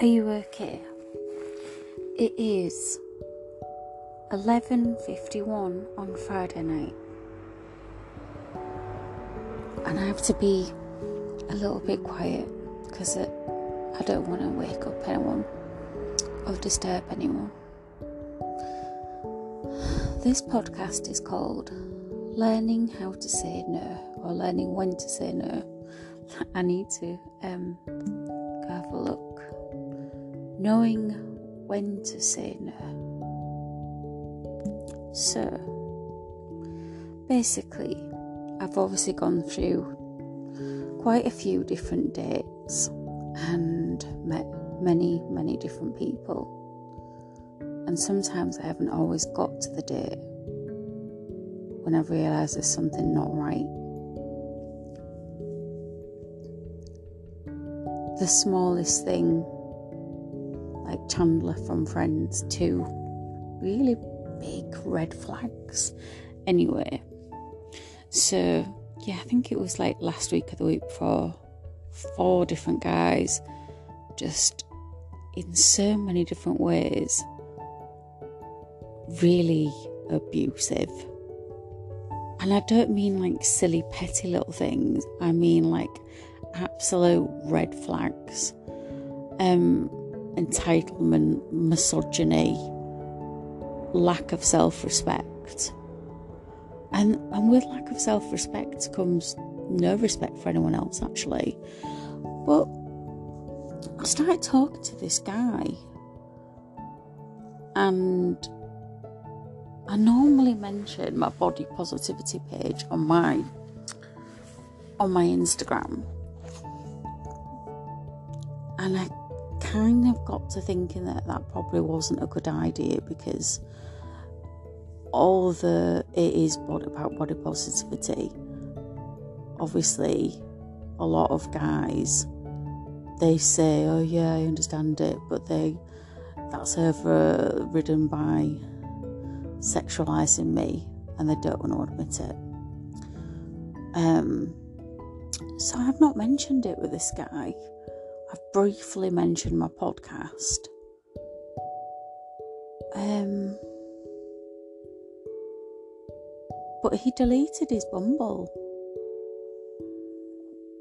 Are you okay? It is 11:51 on Friday night. And I have to be a little bit quiet because I don't want to wake up anyone or disturb anyone. This podcast is called Learning How to Say No or Learning When to Say No. I need to um, go have a look knowing when to say no. So, basically, I've obviously gone through quite a few different dates and met many, many different people. And sometimes I haven't always got to the date when I realise there's something not right. The smallest thing Chandler from Friends, two really big red flags. Anyway, so yeah, I think it was like last week or the week before, four different guys, just in so many different ways, really abusive. And I don't mean like silly, petty little things, I mean like absolute red flags. Um, entitlement, misogyny, lack of self respect. And, and with lack of self respect comes no respect for anyone else, actually. But I started talking to this guy, and I normally mention my body positivity page on my on my Instagram. And I kind of got to thinking that that probably wasn't a good idea because all the it is about body positivity. Obviously a lot of guys they say oh yeah i understand it but they that's overridden by sexualizing me and they don't want to admit it. Um so i've not mentioned it with this guy briefly mentioned my podcast. Um, but he deleted his Bumble.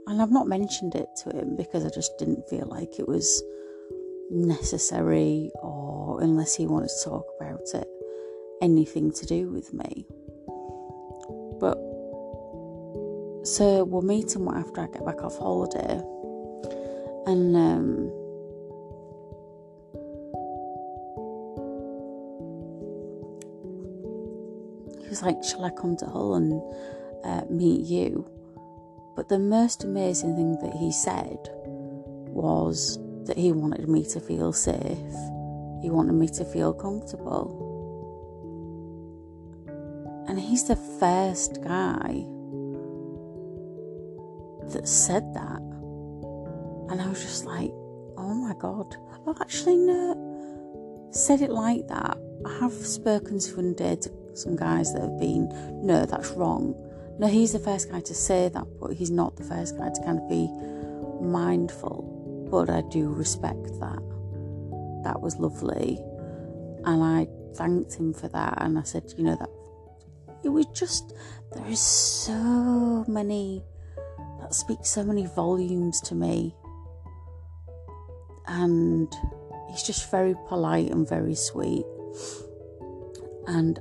And I've not mentioned it to him because I just didn't feel like it was necessary or unless he wanted to talk about it, anything to do with me. But so we'll meet him after I get back off holiday and um, he was like, Shall I come to Hull and uh, meet you? But the most amazing thing that he said was that he wanted me to feel safe, he wanted me to feel comfortable. And he's the first guy that said that. And I was just like, oh my God. Oh, actually, no. Said it like that. I have spoken to and dated some guys that have been, no, that's wrong. No, he's the first guy to say that, but he's not the first guy to kind of be mindful. But I do respect that. That was lovely. And I thanked him for that. And I said, you know, that it was just, there is so many, that speaks so many volumes to me and he's just very polite and very sweet. And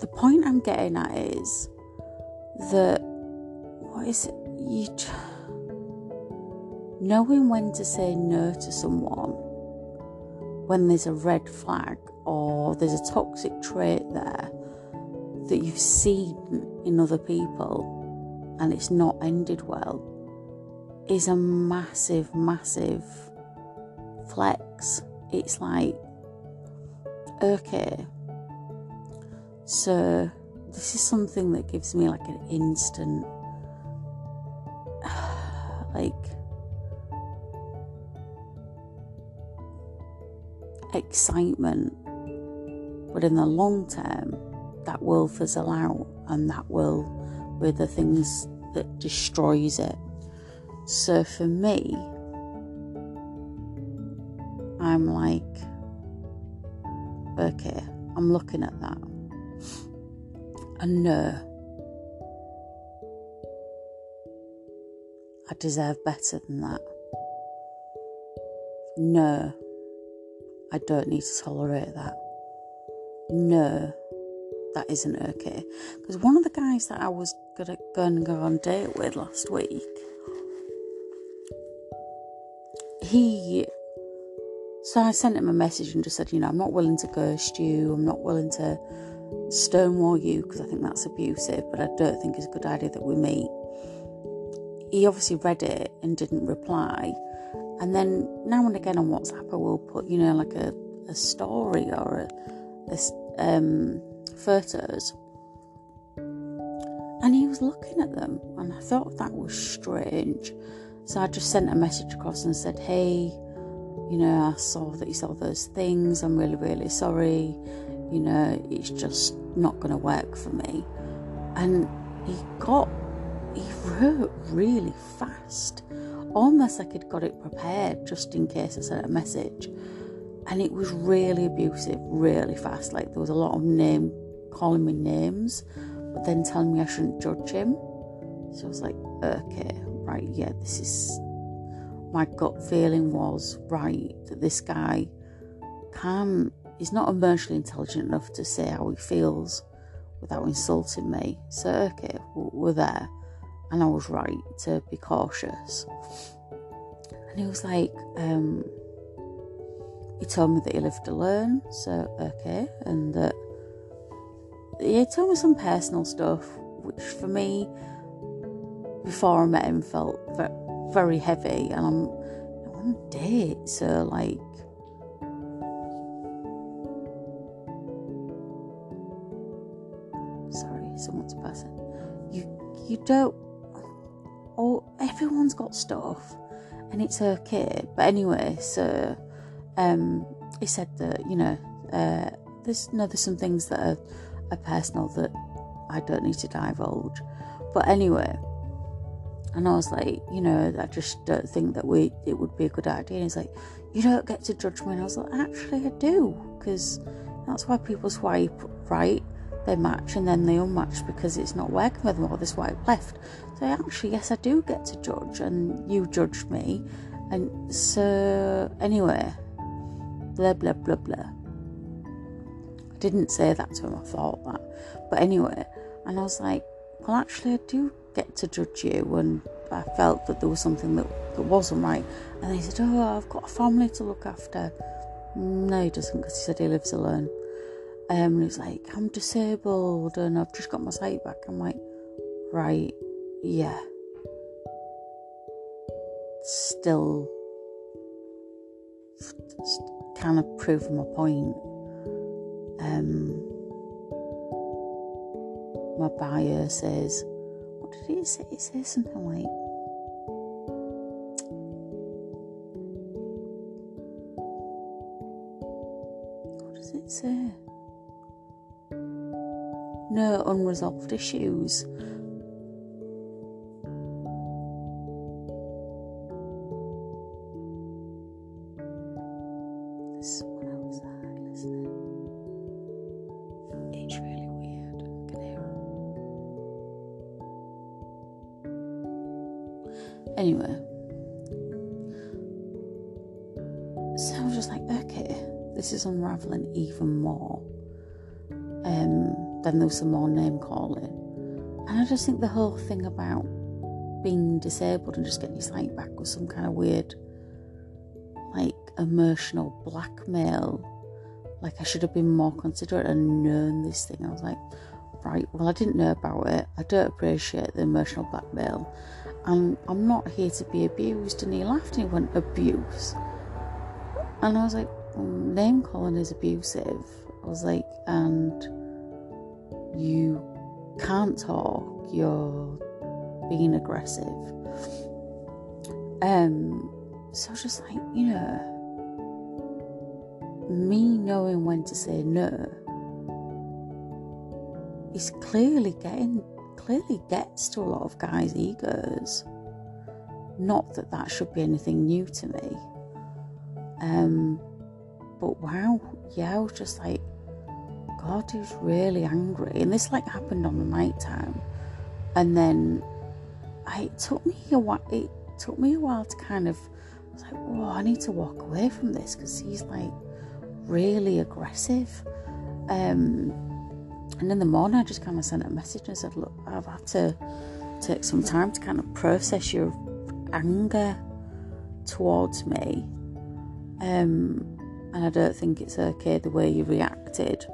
the point I'm getting at is that what is it? You knowing when to say no to someone when there's a red flag or there's a toxic trait there that you've seen in other people and it's not ended well is a massive, massive flex. It's like, okay, so this is something that gives me like an instant, like, excitement. But in the long term, that will fizzle out and that will be the things that destroys it. So for me, I'm like, okay, I'm looking at that. And no, I deserve better than that. No, I don't need to tolerate that. No, that isn't okay. Because one of the guys that I was gonna go and go on date with last week, he. So I sent him a message and just said, you know, I'm not willing to ghost you. I'm not willing to stonewall you because I think that's abusive, but I don't think it's a good idea that we meet. He obviously read it and didn't reply. And then now and again on WhatsApp, I will put, you know, like a, a story or a, a um, photos. And he was looking at them, and I thought that was strange. So I just sent a message across and said, Hey, you know, I saw that you saw those things. I'm really, really sorry. You know, it's just not going to work for me. And he got, he wrote really fast, almost like he'd got it prepared just in case I sent a message. And it was really abusive, really fast. Like there was a lot of name calling me names, but then telling me I shouldn't judge him. So I was like, okay, right, yeah, this is. My gut feeling was right that this guy can't. He's not emotionally intelligent enough to say how he feels without insulting me. So okay, we're there, and I was right to be cautious. And he was like, um, he told me that he lived alone, so okay, and that he told me some personal stuff, which for me, before I met him, felt very heavy. And I'm on a date, so like. Sorry, someone's passing. You you don't. Oh, everyone's got stuff, and it's okay. But anyway, so um, he said that you know, uh, there's no, there's some things that are a personal that I don't need to divulge. But anyway, and I was like, you know, I just don't think that we it would be a good idea. And he's like, you don't get to judge me. And I was like, actually, I do, because that's why people swipe right, they match, and then they unmatch because it's not working with them, or they swipe left. So actually, yes, I do get to judge, and you judged me, and so anyway, blah blah blah blah I didn't say that to him, I thought that. But anyway, and I was like, well, actually, I do get to judge you. And I felt that there was something that, that wasn't right. And he said, oh, I've got a family to look after. No, he doesn't, because he said he lives alone. Um, and he was like, I'm disabled and I've just got my sight back. I'm like, right, yeah. Still kind of proving my point um, my says, what did he say? He says something like, what does it say? No unresolved issues. Anyway, so I was just like, okay, this is unraveling even more. Um, then there was some more name calling. And I just think the whole thing about being disabled and just getting your sight back was some kind of weird, like, emotional blackmail. Like, I should have been more considerate and known this thing. I was like, right, well, I didn't know about it. I don't appreciate the emotional blackmail and I'm not here to be abused. And he laughed and he went, Abuse. And I was like, Name calling is abusive. I was like, And you can't talk, you're being aggressive. Um, so just like, you know, me knowing when to say no is clearly getting clearly gets to a lot of guys' egos. Not that that should be anything new to me. Um, but wow, yeah, I was just like, God, he was really angry. And this like happened on the night time. And then I, it took me a while, it took me a while to kind of, I was like, oh, I need to walk away from this because he's like really aggressive. Um, and in the morning, I just kind of sent a message and said, look, I've had to take some time to kind of process your anger towards me. Um, and I don't think it's okay the way you reacted.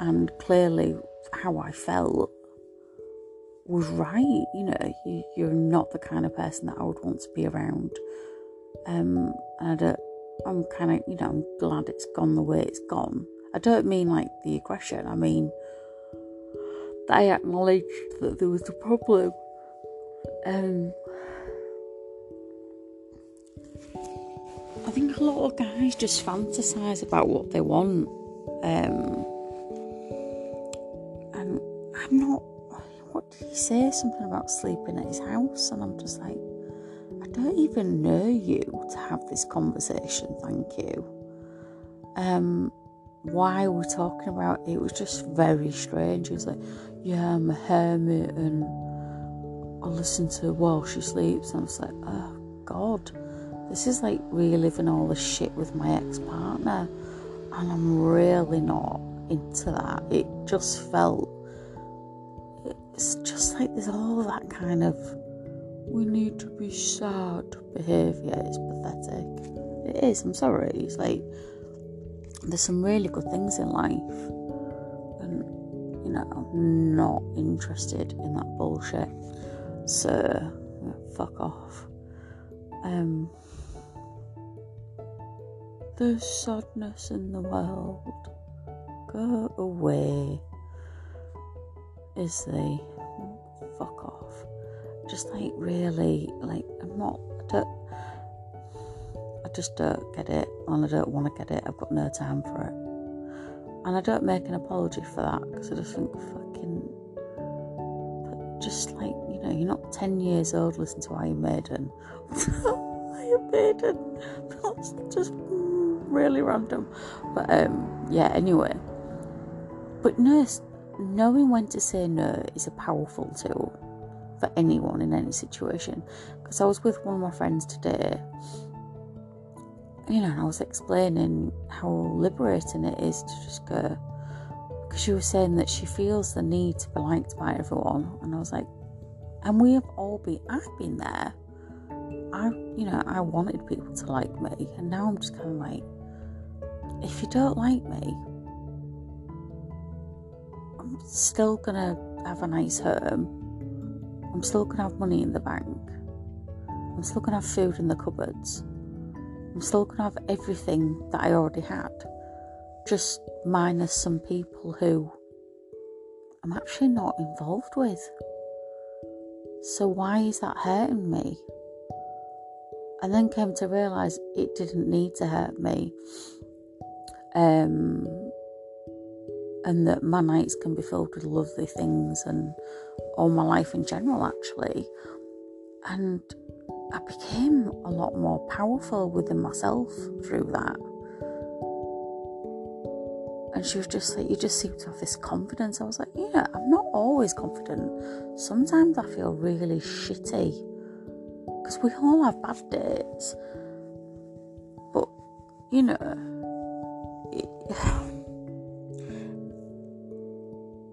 And clearly, how I felt was right. You know, you, you're not the kind of person that I would want to be around. Um, and I I'm kind of, you know, I'm glad it's gone the way it's gone. I don't mean like the aggression, I mean I acknowledged that there was a problem. Um, I think a lot of guys just fantasize about what they want. Um, and I'm not. What did he say? Something about sleeping at his house, and I'm just like, I don't even know you to have this conversation. Thank you. Um, why are we talking about it? It was just very strange. Was like, Yeah, I'm a hermit and I listen to her while she sleeps. And I was like, Oh, God, this is like reliving all the shit with my ex partner. And I'm really not into that. It just felt, it's just like there's all that kind of, we need to be sad behaviour. It's pathetic. It is, I'm sorry. It's like, there's some really good things in life. And, you know, I'm not interested in that bullshit. So, fuck off. Um, there's sadness in the world. Go away. Is the fuck off? Just like really, like I'm not. Just don't get it and I don't want to get it. I've got no time for it. And I don't make an apology for that because I just think fucking. But just like, you know, you're not 10 years old, listen to Iron Maiden. Iron Maiden. That's just really random. But um, yeah, anyway. But no, knowing when to say no is a powerful tool for anyone in any situation. Because I was with one of my friends today you know, and I was explaining how liberating it is to just go. Because she was saying that she feels the need to be liked by everyone, and I was like, and we have all been. I've been there. I, you know, I wanted people to like me, and now I'm just kind of like, if you don't like me, I'm still gonna have a nice home. I'm still gonna have money in the bank. I'm still gonna have food in the cupboards I'm still going to have everything that I already had, just minus some people who I'm actually not involved with. So, why is that hurting me? And then came to realise it didn't need to hurt me. Um, and that my nights can be filled with lovely things and all my life in general, actually. And I became a lot more powerful within myself through that. And she was just like, You just seem to have this confidence. I was like, Yeah, I'm not always confident. Sometimes I feel really shitty because we all have bad days. But, you know, it,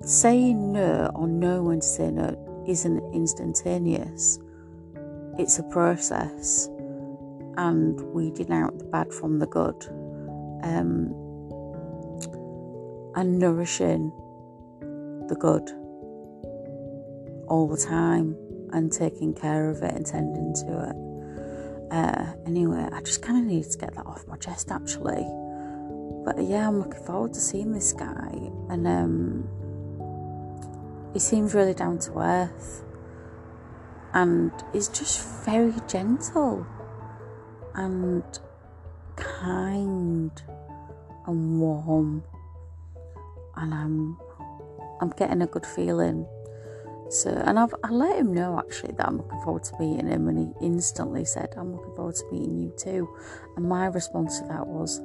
saying no or knowing when to say no isn't instantaneous it's a process and weeding out the bad from the good um, and nourishing the good all the time and taking care of it and tending to it. Uh, anyway, I just kind of needed to get that off my chest actually. But yeah, I'm looking forward to seeing this guy, and um, he seems really down to earth and is just very gentle and kind and warm and I'm I'm getting a good feeling so and I've I let him know actually that I'm looking forward to meeting him and he instantly said I'm looking forward to meeting you too and my response to that was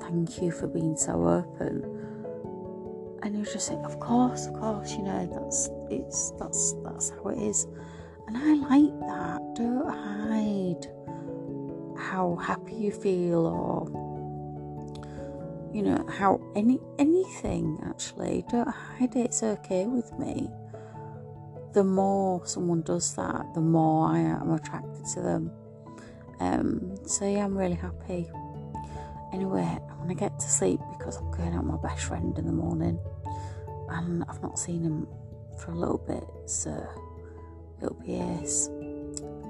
thank you for being so open. And he was just like, of course, of course, you know, that's it's that's that's how it is. And I like that. Don't hide how happy you feel or you know how any anything actually. Don't hide it it's okay with me. The more someone does that the more i am attracted to them. Um, so yeah i'm really happy. Anyway i'm gonna get to sleep because i'm going out with my best friend in the morning. And i've not seen him for a little bit so it'll be ace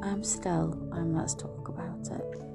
i'm still and let's talk about it